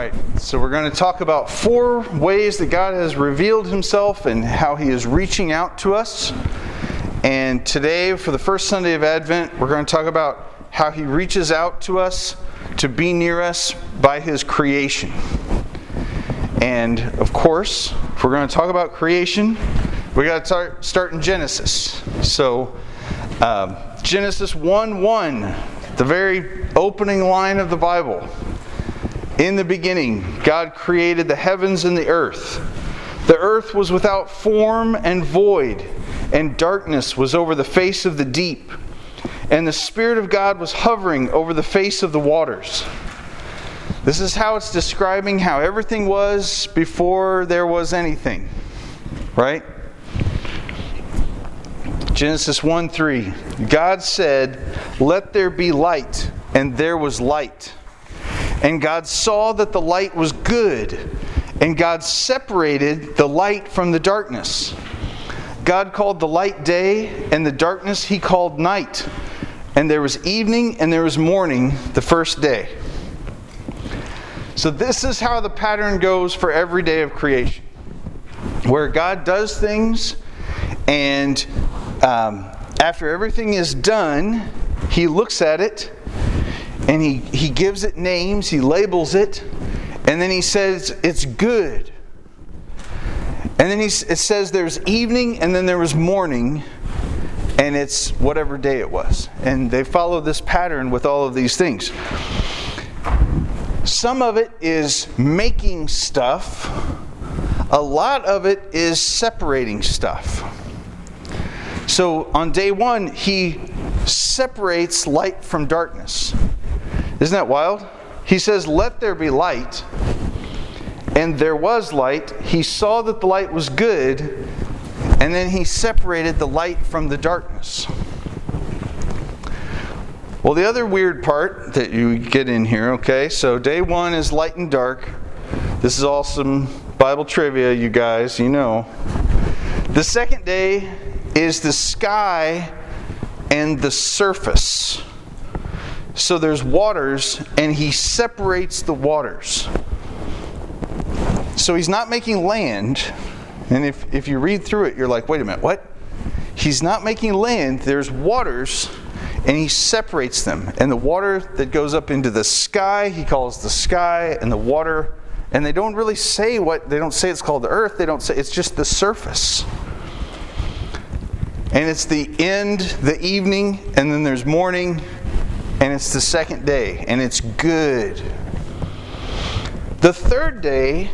right, so we're going to talk about four ways that God has revealed himself and how he is reaching out to us. And today, for the first Sunday of Advent, we're going to talk about how he reaches out to us to be near us by his creation. And of course, if we're going to talk about creation, we got to start, in Genesis. So, um, Genesis 1 1, the very opening line of the Bible. In the beginning, God created the heavens and the earth. The earth was without form and void, and darkness was over the face of the deep. And the Spirit of God was hovering over the face of the waters. This is how it's describing how everything was before there was anything. Right? Genesis 1 3. God said, Let there be light, and there was light. And God saw that the light was good, and God separated the light from the darkness. God called the light day, and the darkness he called night. And there was evening and there was morning the first day. So, this is how the pattern goes for every day of creation, where God does things, and um, after everything is done, he looks at it and he, he gives it names, he labels it, and then he says it's good. And then he, it says there's evening and then there was morning, and it's whatever day it was. And they follow this pattern with all of these things. Some of it is making stuff, a lot of it is separating stuff. So on day one, he separates light from darkness. Isn't that wild? He says, Let there be light. And there was light. He saw that the light was good. And then he separated the light from the darkness. Well, the other weird part that you get in here, okay, so day one is light and dark. This is all some Bible trivia, you guys, you know. The second day is the sky and the surface. So there's waters, and he separates the waters. So he's not making land. And if, if you read through it, you're like, wait a minute, what? He's not making land, there's waters, and he separates them. And the water that goes up into the sky, he calls the sky, and the water, and they don't really say what, they don't say it's called the earth, they don't say, it's just the surface. And it's the end, the evening, and then there's morning, and it's the second day, and it's good. The third day,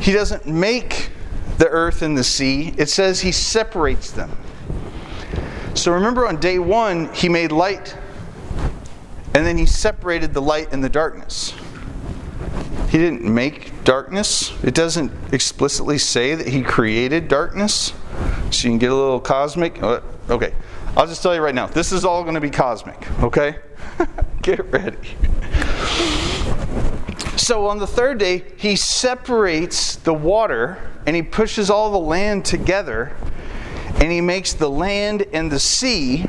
he doesn't make the earth and the sea, it says he separates them. So remember on day one, he made light, and then he separated the light and the darkness. He didn't make darkness, it doesn't explicitly say that he created darkness. So you can get a little cosmic. Uh, okay. I'll just tell you right now, this is all going to be cosmic, okay? Get ready. So on the third day, he separates the water and he pushes all the land together and he makes the land and the sea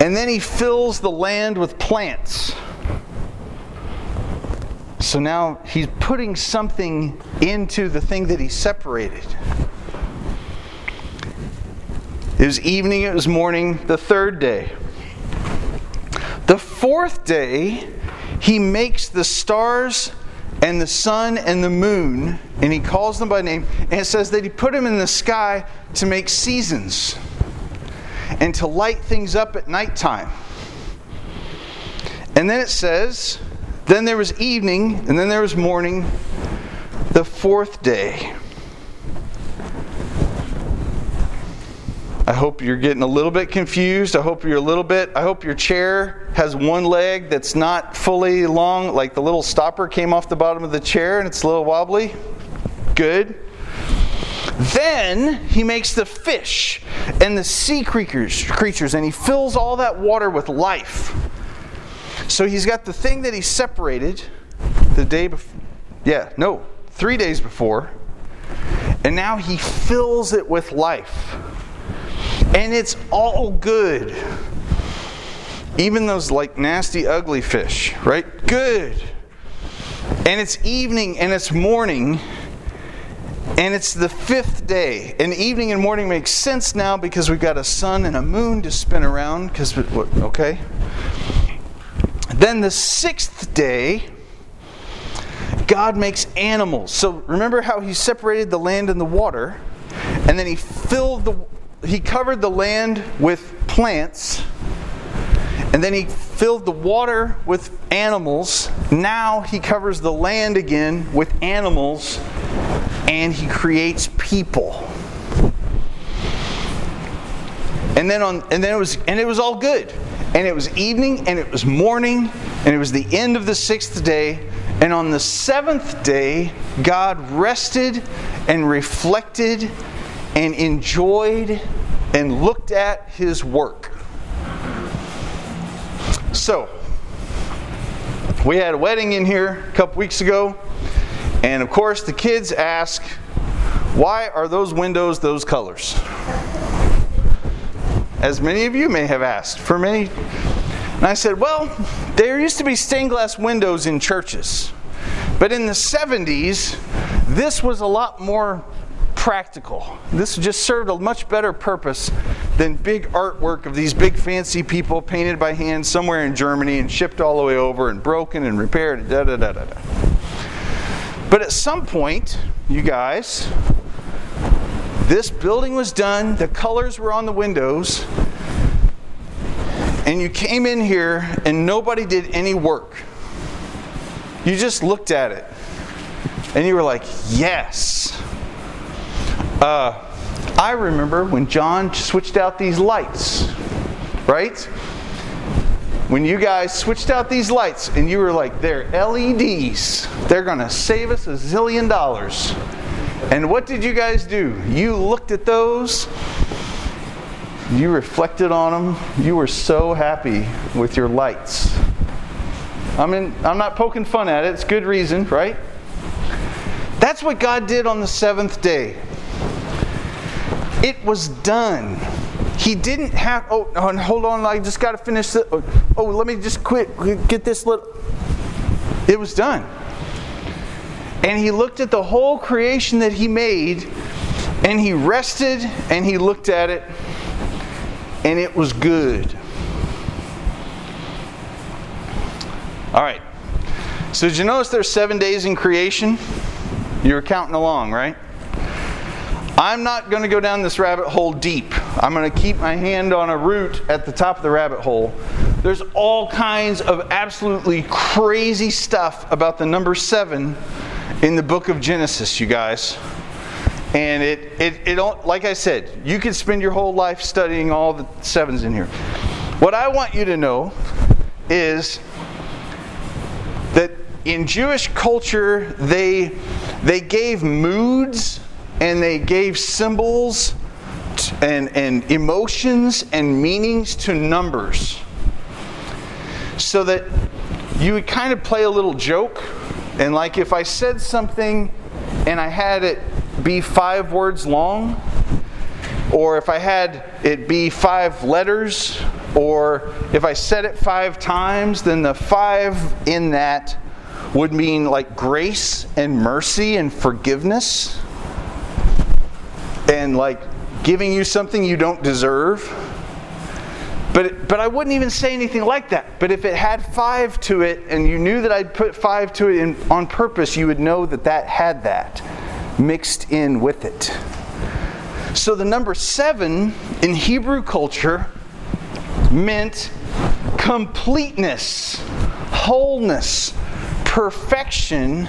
and then he fills the land with plants. So now he's putting something into the thing that he separated. It was evening, it was morning, the third day. The fourth day, he makes the stars and the sun and the moon, and he calls them by name, and it says that he put them in the sky to make seasons and to light things up at nighttime. And then it says, then there was evening, and then there was morning, the fourth day. I hope you're getting a little bit confused. I hope you're a little bit, I hope your chair has one leg that's not fully long, like the little stopper came off the bottom of the chair and it's a little wobbly. Good. Then he makes the fish and the sea creatures, creatures and he fills all that water with life. So he's got the thing that he separated the day before. Yeah, no, three days before. And now he fills it with life and it's all good. Even those like nasty, ugly fish, right? Good. and it's evening and it's morning and it's the fifth day. And evening and morning makes sense now because we've got a sun and a moon to spin around. Because okay. Then the sixth day, God makes animals. So remember how He separated the land and the water, and then He filled the He covered the land with plants, and then He filled the water with animals. Now He covers the land again with animals and he creates people. And then on and then it was and it was all good. And it was evening and it was morning and it was the end of the 6th day and on the 7th day God rested and reflected and enjoyed and looked at his work. So, we had a wedding in here a couple weeks ago. And of course, the kids ask, why are those windows those colors? As many of you may have asked, for many. And I said, well, there used to be stained glass windows in churches. But in the 70s, this was a lot more practical. This just served a much better purpose than big artwork of these big fancy people painted by hand somewhere in Germany and shipped all the way over and broken and repaired. Da da da da da. But at some point, you guys, this building was done, the colors were on the windows, and you came in here and nobody did any work. You just looked at it and you were like, yes. Uh, I remember when John switched out these lights, right? when you guys switched out these lights and you were like, they're LEDs, they're going to save us a zillion dollars. And what did you guys do? You looked at those, you reflected on them, you were so happy with your lights. I mean, I'm not poking fun at it, it's good reason, right? That's what God did on the seventh day. It was done. He didn't have, oh, hold on, I just got to finish this. Oh, oh, let me just quit, get this little. It was done. And he looked at the whole creation that he made, and he rested and he looked at it, and it was good. All right. So, did you notice there's seven days in creation? You were counting along, right? I'm not going to go down this rabbit hole deep. I'm going to keep my hand on a root at the top of the rabbit hole. There's all kinds of absolutely crazy stuff about the number seven in the book of Genesis, you guys. And it, it, it don't, like I said, you could spend your whole life studying all the sevens in here. What I want you to know is that in Jewish culture, they, they gave moods and they gave symbols and, and emotions and meanings to numbers so that you would kind of play a little joke. And like if I said something and I had it be five words long, or if I had it be five letters, or if I said it five times, then the five in that would mean like grace and mercy and forgiveness and like giving you something you don't deserve. But, but I wouldn't even say anything like that. But if it had five to it and you knew that I'd put five to it in, on purpose, you would know that that had that mixed in with it. So the number seven in Hebrew culture meant completeness, wholeness, perfection,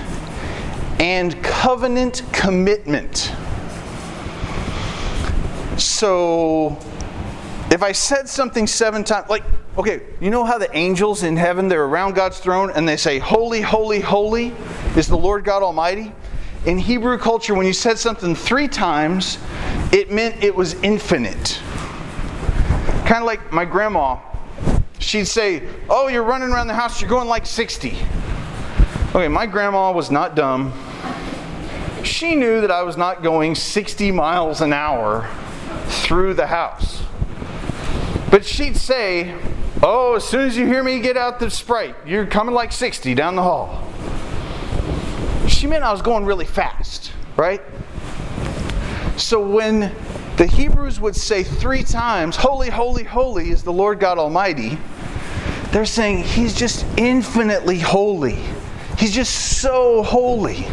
and covenant commitment. So if I said something seven times, like, okay, you know how the angels in heaven, they're around God's throne and they say, Holy, holy, holy is the Lord God Almighty? In Hebrew culture, when you said something three times, it meant it was infinite. Kind of like my grandma. She'd say, Oh, you're running around the house, you're going like 60. Okay, my grandma was not dumb. She knew that I was not going 60 miles an hour through the house. But she'd say, Oh, as soon as you hear me get out the sprite, you're coming like 60 down the hall. she meant I was going really fast, right? So when the Hebrews would say three times, Holy, holy, holy is the Lord God Almighty, they're saying He's just infinitely holy. He's just so holy.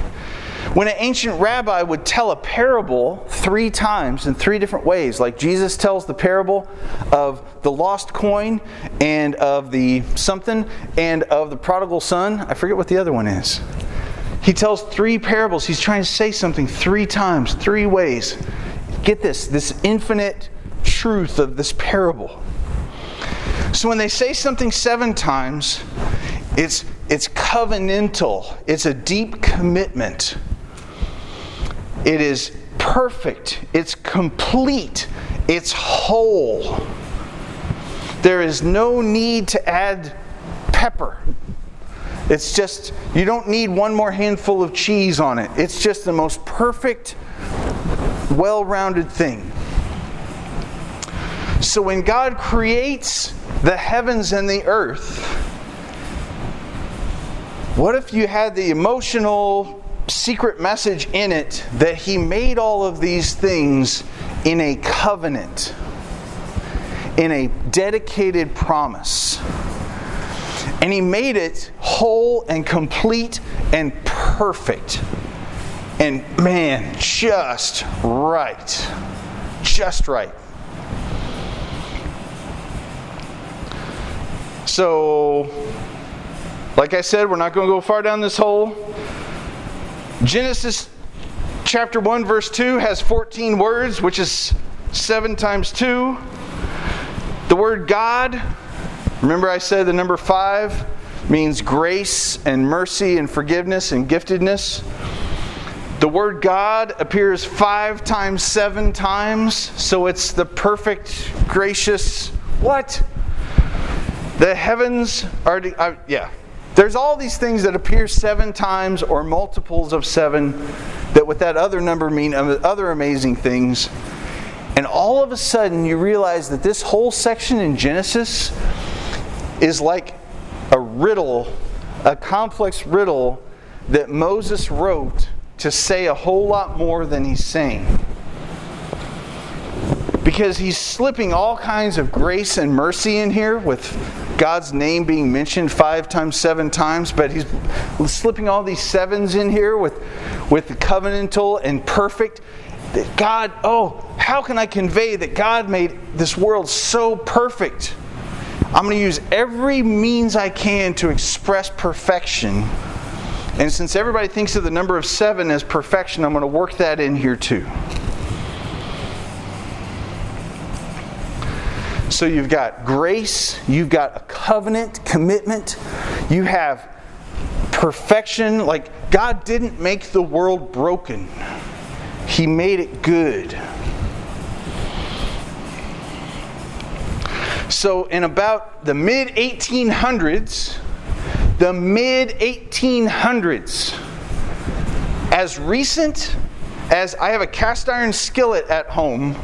When an ancient rabbi would tell a parable three times in three different ways, like Jesus tells the parable of the lost coin and of the something and of the prodigal son, I forget what the other one is. He tells three parables. He's trying to say something three times, three ways. Get this this infinite truth of this parable. So when they say something seven times, it's, it's covenantal, it's a deep commitment. It is perfect, it's complete, it's whole. There is no need to add pepper. It's just, you don't need one more handful of cheese on it. It's just the most perfect, well rounded thing. So when God creates the heavens and the earth, what if you had the emotional secret message in it that He made all of these things in a covenant, in a dedicated promise? And he made it whole and complete and perfect. And man, just right. Just right. So, like I said, we're not going to go far down this hole. Genesis chapter 1, verse 2 has 14 words, which is 7 times 2. The word God Remember, I said the number five means grace and mercy and forgiveness and giftedness. The word God appears five times, seven times, so it's the perfect, gracious. What? The heavens are. Uh, yeah. There's all these things that appear seven times or multiples of seven that with that other number mean other amazing things. And all of a sudden, you realize that this whole section in Genesis is like a riddle, a complex riddle that Moses wrote to say a whole lot more than he's saying. Because he's slipping all kinds of grace and mercy in here with God's name being mentioned five times, seven times, but he's slipping all these sevens in here with, with the covenantal and perfect. That God, oh, how can I convey that God made this world so perfect? I'm going to use every means I can to express perfection. And since everybody thinks of the number of seven as perfection, I'm going to work that in here too. So you've got grace, you've got a covenant, commitment, you have perfection. Like God didn't make the world broken, He made it good. So, in about the mid 1800s, the mid 1800s, as recent as I have a cast iron skillet at home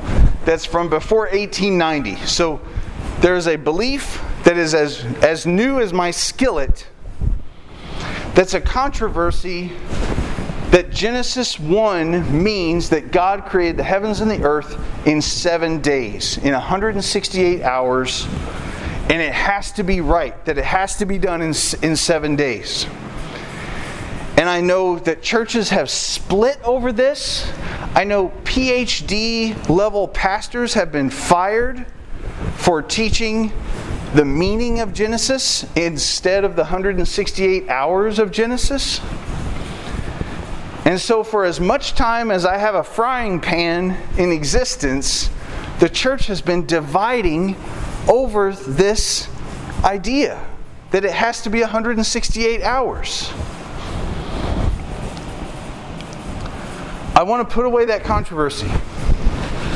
that's from before 1890. So, there's a belief that is as, as new as my skillet that's a controversy that Genesis 1 means that God created the heavens and the earth in seven days, in 168 hours, and it has to be right, that it has to be done in, in seven days. And I know that churches have split over this. I know PhD level pastors have been fired for teaching the meaning of Genesis instead of the 168 hours of Genesis. And so, for as much time as I have a frying pan in existence, the church has been dividing over this idea that it has to be 168 hours. I want to put away that controversy.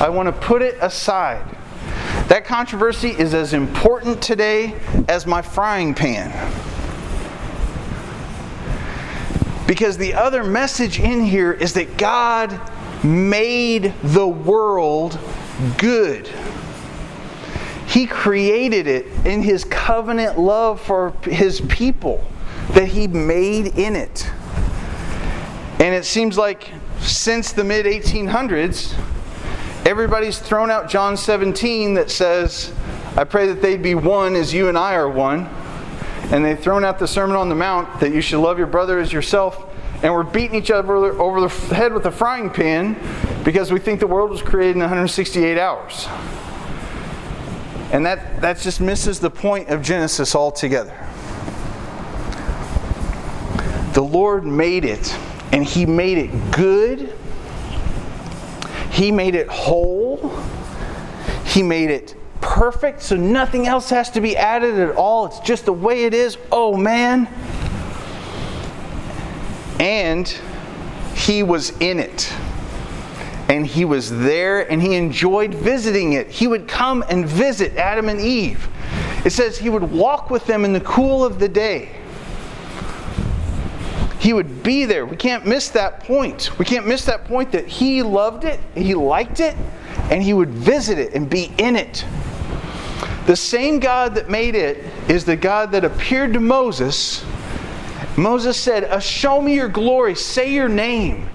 I want to put it aside. That controversy is as important today as my frying pan. Because the other message in here is that God made the world good. He created it in His covenant love for His people that He made in it. And it seems like since the mid 1800s, everybody's thrown out John 17 that says, I pray that they'd be one as you and I are one. And they've thrown out the Sermon on the Mount that you should love your brother as yourself. And we're beating each other over the head with a frying pan because we think the world was created in 168 hours. And that, that just misses the point of Genesis altogether. The Lord made it, and He made it good. He made it whole. He made it perfect, so nothing else has to be added at all. It's just the way it is. Oh man. And he was in it. And he was there and he enjoyed visiting it. He would come and visit Adam and Eve. It says he would walk with them in the cool of the day. He would be there. We can't miss that point. We can't miss that point that he loved it, he liked it, and he would visit it and be in it. The same God that made it is the God that appeared to Moses. Moses said, uh, Show me your glory, say your name.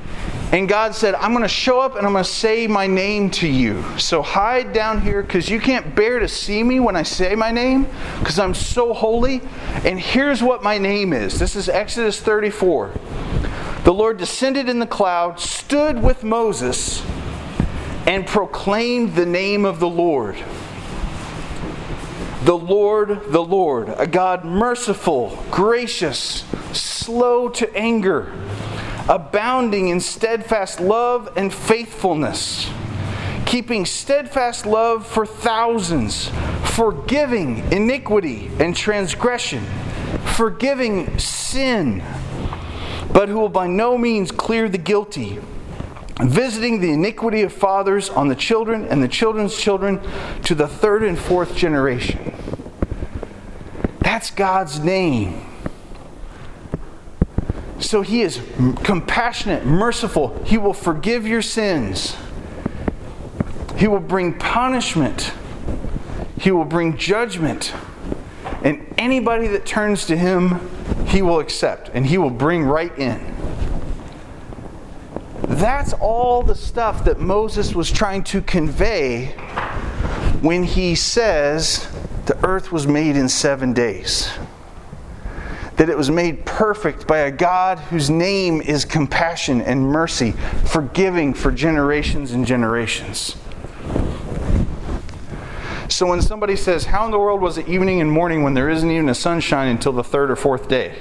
And God said, I'm going to show up and I'm going to say my name to you. So hide down here because you can't bear to see me when I say my name because I'm so holy. And here's what my name is this is Exodus 34. The Lord descended in the cloud, stood with Moses, and proclaimed the name of the Lord. The Lord, the Lord, a God merciful, gracious, slow to anger, abounding in steadfast love and faithfulness, keeping steadfast love for thousands, forgiving iniquity and transgression, forgiving sin, but who will by no means clear the guilty visiting the iniquity of fathers on the children and the children's children to the third and fourth generation. That's God's name. So he is compassionate, merciful. He will forgive your sins. He will bring punishment. He will bring judgment. And anybody that turns to him, he will accept and he will bring right in. That's all the stuff that Moses was trying to convey when he says the earth was made in seven days. That it was made perfect by a God whose name is compassion and mercy, forgiving for generations and generations. So when somebody says, How in the world was it evening and morning when there isn't even a sunshine until the third or fourth day?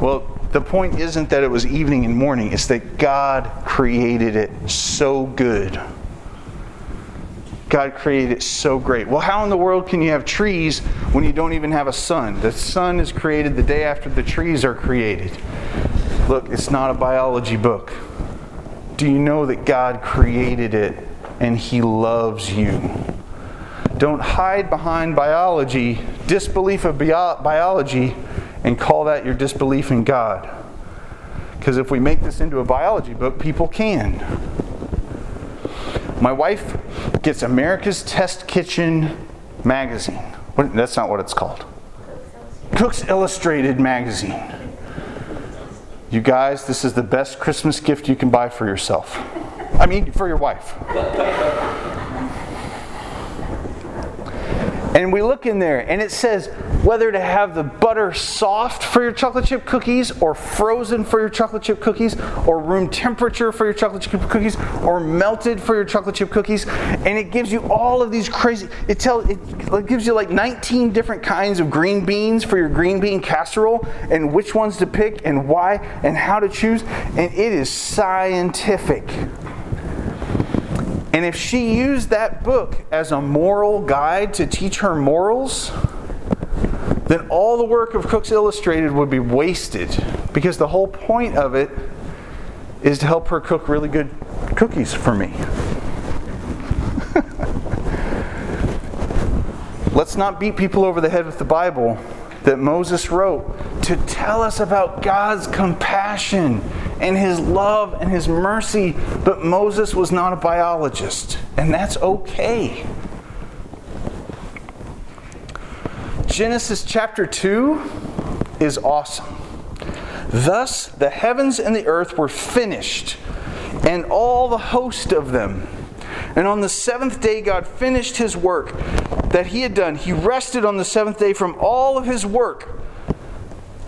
Well, the point isn't that it was evening and morning, it's that God created it so good. God created it so great. Well, how in the world can you have trees when you don't even have a sun? The sun is created the day after the trees are created. Look, it's not a biology book. Do you know that God created it and He loves you? Don't hide behind biology, disbelief of biology and call that your disbelief in God. Because if we make this into a biology book, people can. My wife gets America's Test Kitchen magazine. What, that's not what it's called. Cook's Illustrated magazine. You guys, this is the best Christmas gift you can buy for yourself. I mean, for your wife. And we look in there and it says whether to have the butter soft for your chocolate chip cookies or frozen for your chocolate chip cookies or room temperature for your chocolate chip cookies or melted for your chocolate chip cookies. And it gives you all of these crazy it tells it, it gives you like 19 different kinds of green beans for your green bean casserole and which ones to pick and why and how to choose. And it is scientific and if she used that book as a moral guide to teach her morals, then all the work of Cooks Illustrated would be wasted because the whole point of it is to help her cook really good cookies for me. Let's not beat people over the head with the Bible that Moses wrote to tell us about God's compassion and his love and his mercy, but Moses was not a biologist, and that's okay. Genesis chapter 2 is awesome. Thus the heavens and the earth were finished, and all the host of them. And on the seventh day, God finished his work that he had done. He rested on the seventh day from all of his work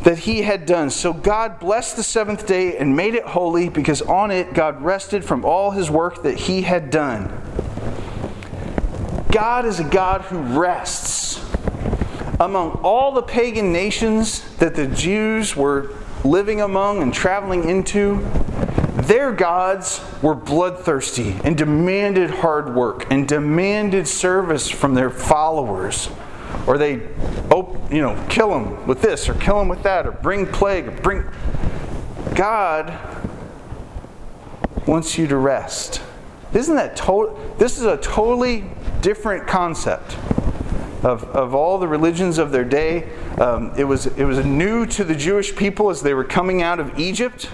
that he had done. So God blessed the seventh day and made it holy because on it God rested from all his work that he had done. God is a God who rests. Among all the pagan nations that the Jews were living among and traveling into, their gods were bloodthirsty and demanded hard work and demanded service from their followers. Or they, you know, kill them with this or kill them with that or bring plague or bring. God wants you to rest. Isn't that total? This is a totally different concept of, of all the religions of their day. Um, it, was, it was new to the Jewish people as they were coming out of Egypt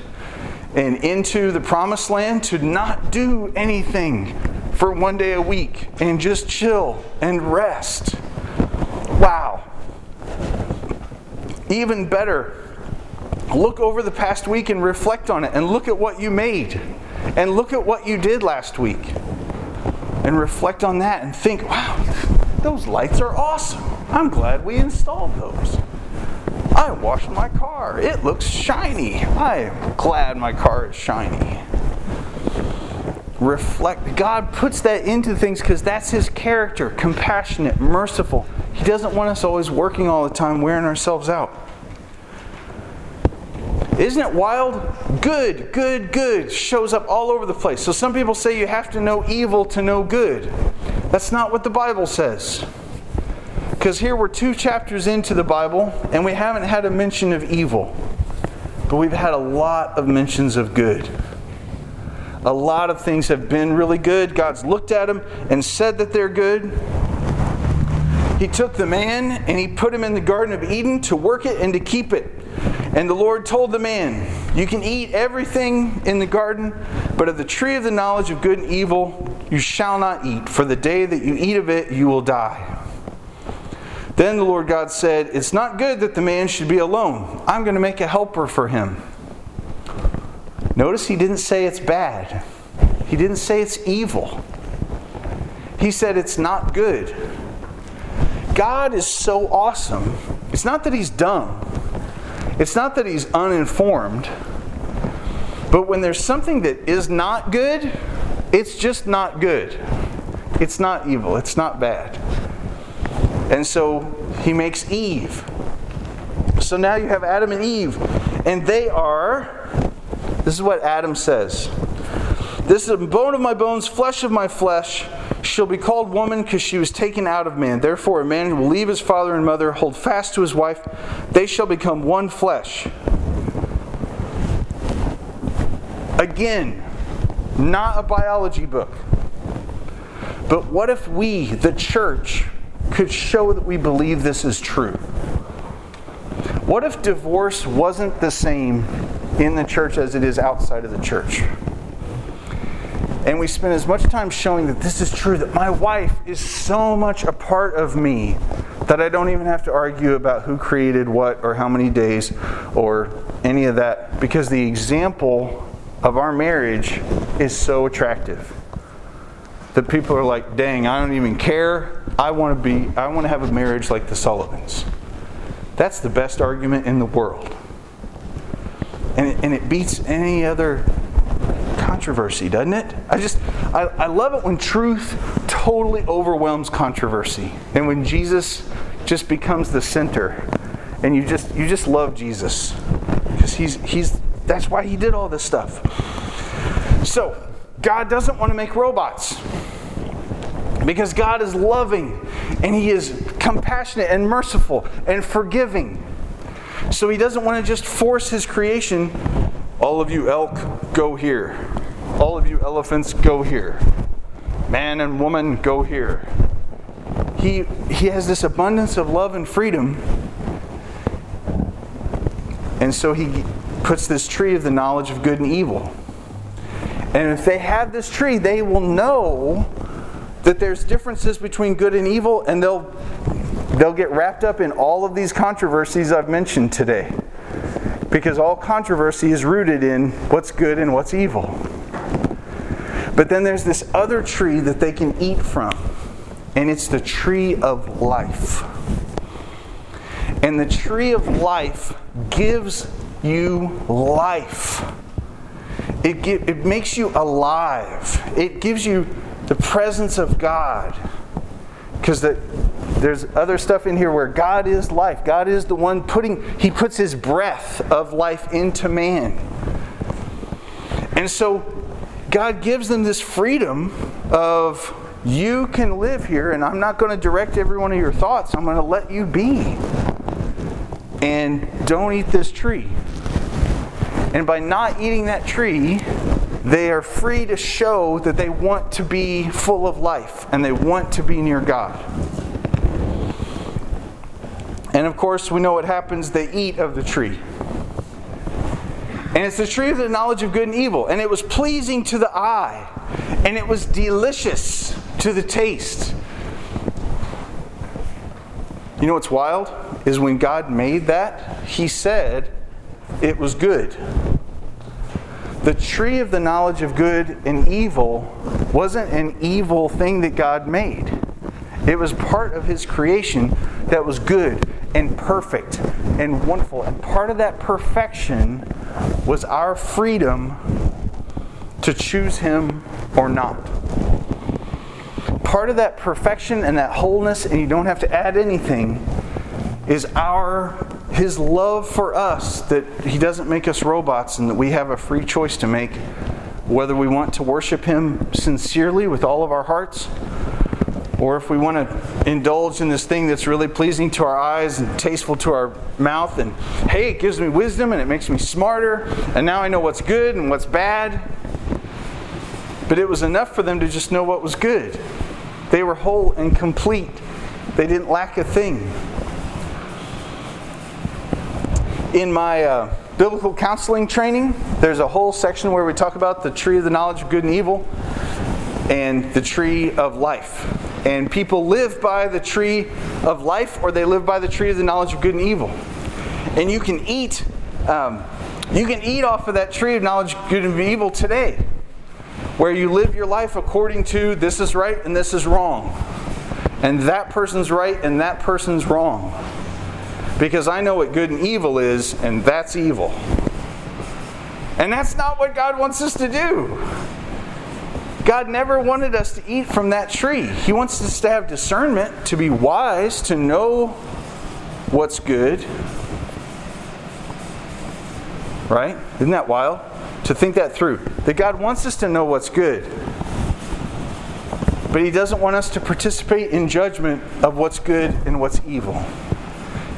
and into the promised land to not do anything for one day a week and just chill and rest. Wow. Even better, look over the past week and reflect on it and look at what you made and look at what you did last week and reflect on that and think, wow, those lights are awesome. I'm glad we installed those. I washed my car. It looks shiny. I'm glad my car is shiny. Reflect. God puts that into things because that's His character compassionate, merciful. He doesn't want us always working all the time, wearing ourselves out. Isn't it wild? Good, good, good shows up all over the place. So some people say you have to know evil to know good. That's not what the Bible says. Because here we're two chapters into the Bible and we haven't had a mention of evil, but we've had a lot of mentions of good. A lot of things have been really good. God's looked at them and said that they're good. He took the man and he put him in the Garden of Eden to work it and to keep it. And the Lord told the man, You can eat everything in the garden, but of the tree of the knowledge of good and evil you shall not eat, for the day that you eat of it you will die. Then the Lord God said, It's not good that the man should be alone. I'm going to make a helper for him. Notice he didn't say it's bad, he didn't say it's evil. He said it's not good. God is so awesome. It's not that he's dumb, it's not that he's uninformed. But when there's something that is not good, it's just not good. It's not evil. It's not bad. And so he makes Eve. So now you have Adam and Eve. And they are, this is what Adam says. This is a bone of my bones, flesh of my flesh. She'll be called woman because she was taken out of man. Therefore, a man will leave his father and mother, hold fast to his wife. They shall become one flesh. Again, not a biology book. But what if we, the church, could show that we believe this is true? What if divorce wasn't the same in the church as it is outside of the church? And we spend as much time showing that this is true, that my wife is so much a part of me that I don't even have to argue about who created what or how many days or any of that because the example of our marriage is so attractive that people are like, dang, I don't even care. I want to be, I want to have a marriage like the Sullivans. That's the best argument in the world. And it, and it beats any other controversy, doesn't it? I just, I, I love it when truth totally overwhelms controversy and when Jesus just becomes the center and you just, you just love Jesus because he's, he's, that's why he did all this stuff. So, God doesn't want to make robots because God is loving and He is compassionate and merciful and forgiving. So He doesn't want to just force His creation, all of you elk, go here. All of you elephants, go here. Man and woman, go here. He, he has this abundance of love and freedom. And so he puts this tree of the knowledge of good and evil. And if they have this tree, they will know that there's differences between good and evil, and they'll they'll get wrapped up in all of these controversies I've mentioned today. because all controversy is rooted in what's good and what's evil. But then there's this other tree that they can eat from, and it's the tree of life. And the tree of life gives you life. It, give, it makes you alive. It gives you the presence of God. Because the, there's other stuff in here where God is life. God is the one putting, He puts His breath of life into man. And so God gives them this freedom of you can live here, and I'm not going to direct every one of your thoughts. I'm going to let you be. And don't eat this tree. And by not eating that tree, they are free to show that they want to be full of life and they want to be near God. And of course, we know what happens they eat of the tree. And it's the tree of the knowledge of good and evil. And it was pleasing to the eye, and it was delicious to the taste. You know what's wild? Is when God made that, He said it was good. The tree of the knowledge of good and evil wasn't an evil thing that God made. It was part of His creation that was good and perfect and wonderful. And part of that perfection was our freedom to choose Him or not. Part of that perfection and that wholeness, and you don't have to add anything, is our his love for us that he doesn't make us robots and that we have a free choice to make whether we want to worship him sincerely with all of our hearts or if we want to indulge in this thing that's really pleasing to our eyes and tasteful to our mouth and hey it gives me wisdom and it makes me smarter and now i know what's good and what's bad. But it was enough for them to just know what was good. They were whole and complete. They didn't lack a thing. In my uh, biblical counseling training, there's a whole section where we talk about the tree of the knowledge of good and evil and the tree of life. And people live by the tree of life or they live by the tree of the knowledge of good and evil. And you can eat, um, you can eat off of that tree of knowledge good and evil today, where you live your life according to this is right and this is wrong. And that person's right and that person's wrong. Because I know what good and evil is, and that's evil. And that's not what God wants us to do. God never wanted us to eat from that tree. He wants us to have discernment, to be wise, to know what's good. Right? Isn't that wild? To think that through. That God wants us to know what's good. But He doesn't want us to participate in judgment of what's good and what's evil.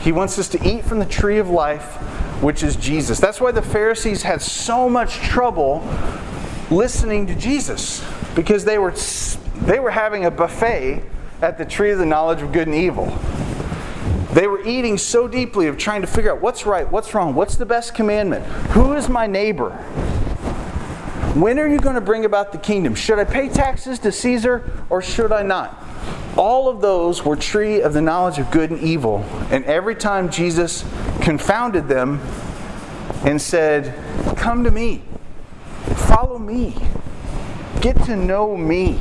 He wants us to eat from the tree of life, which is Jesus. That's why the Pharisees had so much trouble listening to Jesus because they were they were having a buffet at the tree of the knowledge of good and evil. They were eating so deeply of trying to figure out what's right, what's wrong, what's the best commandment, who is my neighbor. When are you going to bring about the kingdom? Should I pay taxes to Caesar or should I not? All of those were tree of the knowledge of good and evil. And every time Jesus confounded them and said, Come to me, follow me, get to know me,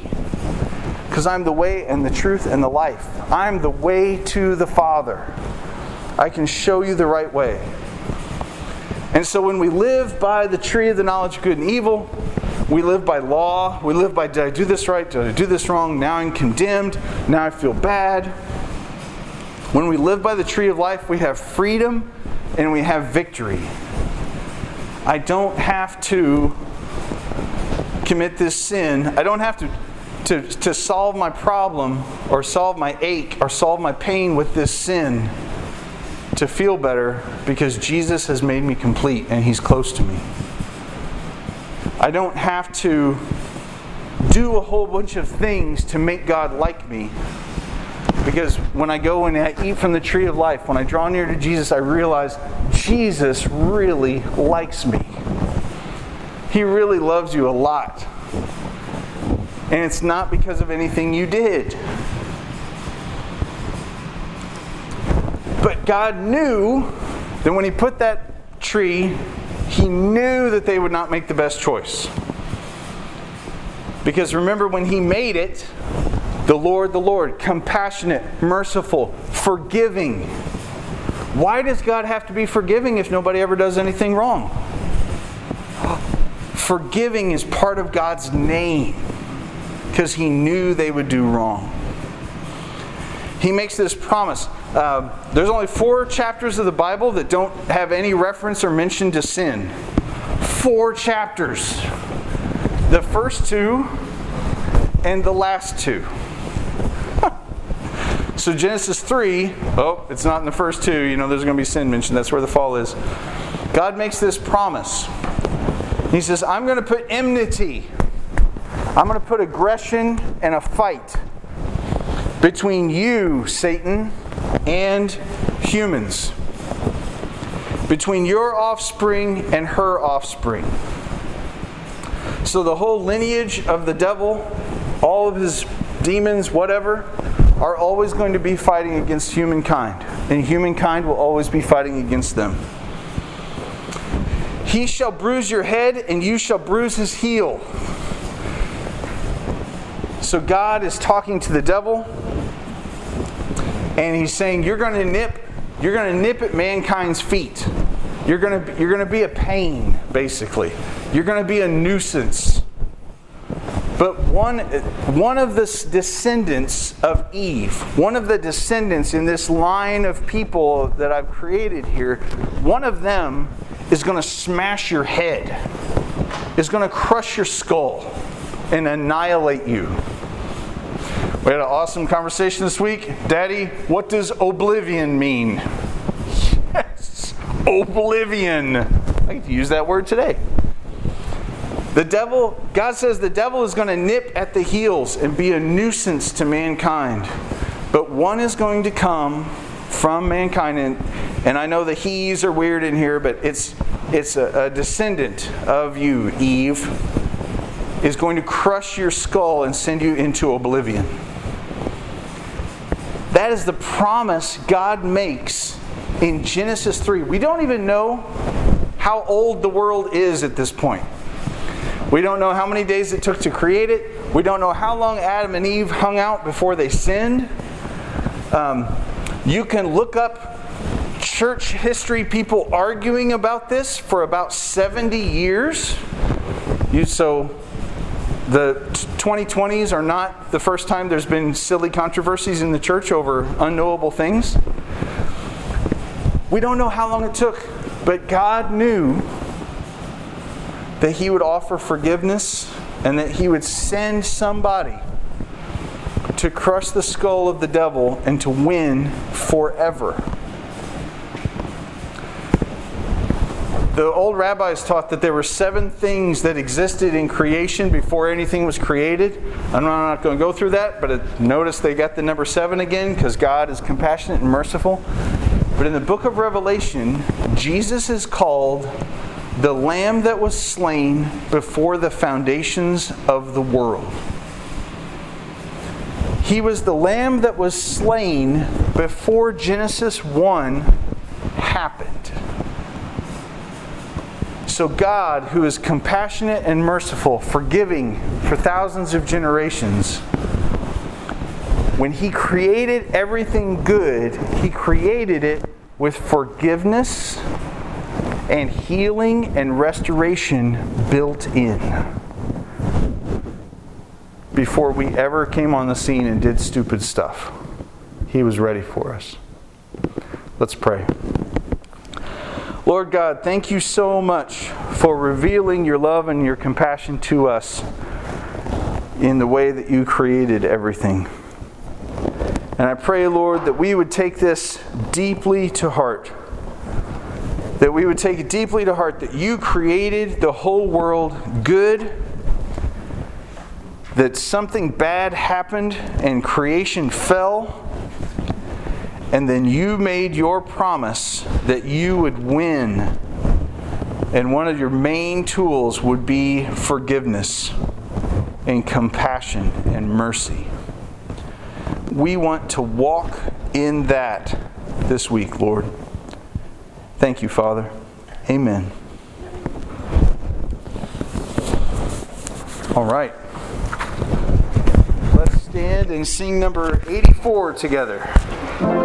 because I'm the way and the truth and the life. I'm the way to the Father. I can show you the right way. And so when we live by the tree of the knowledge of good and evil, we live by law. We live by did I do this right? Did I do this wrong? Now I'm condemned. Now I feel bad. When we live by the tree of life, we have freedom and we have victory. I don't have to commit this sin. I don't have to, to, to solve my problem or solve my ache or solve my pain with this sin to feel better because Jesus has made me complete and He's close to me. I don't have to do a whole bunch of things to make God like me. Because when I go and I eat from the tree of life, when I draw near to Jesus, I realize Jesus really likes me. He really loves you a lot. And it's not because of anything you did. But God knew that when He put that tree, he knew that they would not make the best choice. Because remember, when he made it, the Lord, the Lord, compassionate, merciful, forgiving. Why does God have to be forgiving if nobody ever does anything wrong? Forgiving is part of God's name because he knew they would do wrong. He makes this promise. Uh, there's only four chapters of the Bible that don't have any reference or mention to sin. Four chapters. The first two and the last two. So Genesis 3, oh, it's not in the first two. You know, there's going to be sin mentioned. That's where the fall is. God makes this promise. He says, I'm going to put enmity, I'm going to put aggression and a fight between you, Satan, and humans, between your offspring and her offspring. So the whole lineage of the devil, all of his demons, whatever, are always going to be fighting against humankind, and humankind will always be fighting against them. He shall bruise your head, and you shall bruise his heel. So God is talking to the devil, and he's saying, You're going to nip, you're going to nip at mankind's feet. You're going to, you're going to be a pain, basically. You're going to be a nuisance. But one, one of the descendants of Eve, one of the descendants in this line of people that I've created here, one of them is going to smash your head, is going to crush your skull and annihilate you. We had an awesome conversation this week. Daddy, what does oblivion mean? Yes, oblivion. I get to use that word today. The devil, God says the devil is going to nip at the heels and be a nuisance to mankind. But one is going to come from mankind. And, and I know the he's are weird in here, but it's, it's a, a descendant of you, Eve, is going to crush your skull and send you into oblivion. That is the promise God makes in Genesis 3. We don't even know how old the world is at this point. We don't know how many days it took to create it. We don't know how long Adam and Eve hung out before they sinned. Um, you can look up church history people arguing about this for about 70 years. You, so the 2020s are not the first time there's been silly controversies in the church over unknowable things. We don't know how long it took, but God knew that he would offer forgiveness and that he would send somebody to crush the skull of the devil and to win forever. The old rabbis taught that there were seven things that existed in creation before anything was created. I'm not going to go through that, but notice they got the number seven again because God is compassionate and merciful. But in the book of Revelation, Jesus is called the lamb that was slain before the foundations of the world. He was the lamb that was slain before Genesis 1 happened. So, God, who is compassionate and merciful, forgiving for thousands of generations, when He created everything good, He created it with forgiveness and healing and restoration built in before we ever came on the scene and did stupid stuff. He was ready for us. Let's pray. Lord God, thank you so much for revealing your love and your compassion to us in the way that you created everything. And I pray, Lord, that we would take this deeply to heart that we would take it deeply to heart that you created the whole world good, that something bad happened and creation fell, and then you made your promise that you would win. And one of your main tools would be forgiveness and compassion and mercy. We want to walk in that this week, Lord. Thank you, Father. Amen. All right. Let's stand and sing number 84 together.